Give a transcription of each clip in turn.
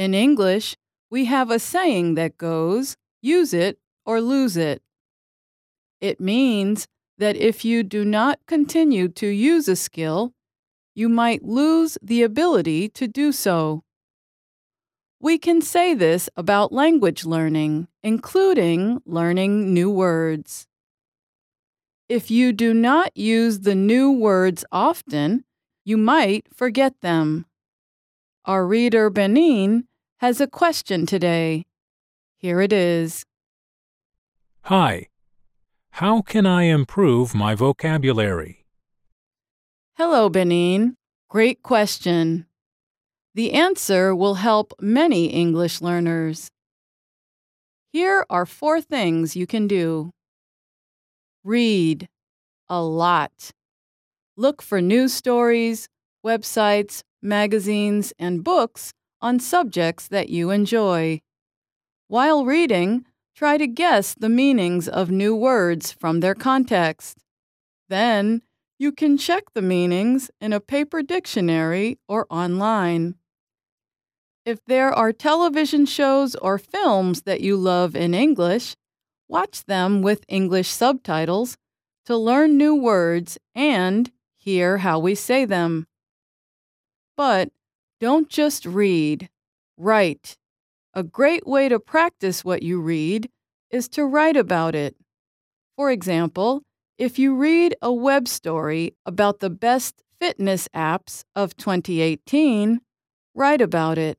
In English, we have a saying that goes, use it or lose it. It means that if you do not continue to use a skill, you might lose the ability to do so. We can say this about language learning, including learning new words. If you do not use the new words often, you might forget them. Our reader Benin has a question today. Here it is. Hi. How can I improve my vocabulary? Hello, Benin. Great question. The answer will help many English learners. Here are four things you can do read a lot. Look for news stories, websites, magazines, and books on subjects that you enjoy. While reading, try to guess the meanings of new words from their context. Then, you can check the meanings in a paper dictionary or online. If there are television shows or films that you love in English, watch them with English subtitles to learn new words and hear how we say them. But don't just read, write. A great way to practice what you read is to write about it. For example, if you read a web story about the best fitness apps of 2018, write about it.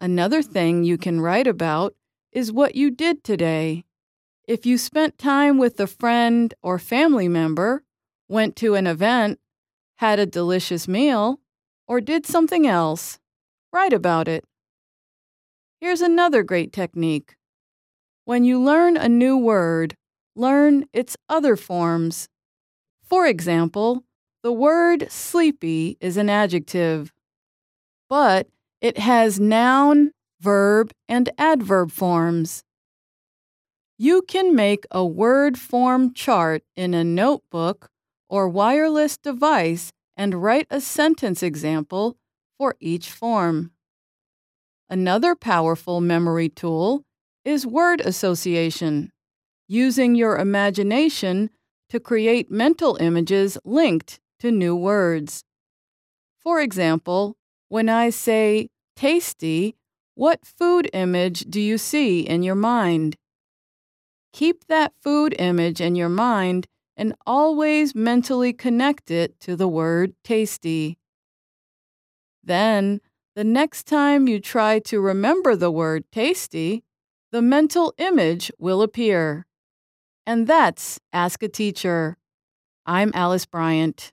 Another thing you can write about is what you did today. If you spent time with a friend or family member, went to an event, had a delicious meal, or did something else, write about it. Here's another great technique. When you learn a new word, learn its other forms. For example, the word sleepy is an adjective, but it has noun, verb, and adverb forms. You can make a word form chart in a notebook or wireless device and write a sentence example for each form. Another powerful memory tool is word association, using your imagination to create mental images linked to new words. For example, when I say tasty, what food image do you see in your mind? Keep that food image in your mind and always mentally connect it to the word tasty. Then, the next time you try to remember the word tasty, the mental image will appear. And that's Ask a Teacher. I'm Alice Bryant.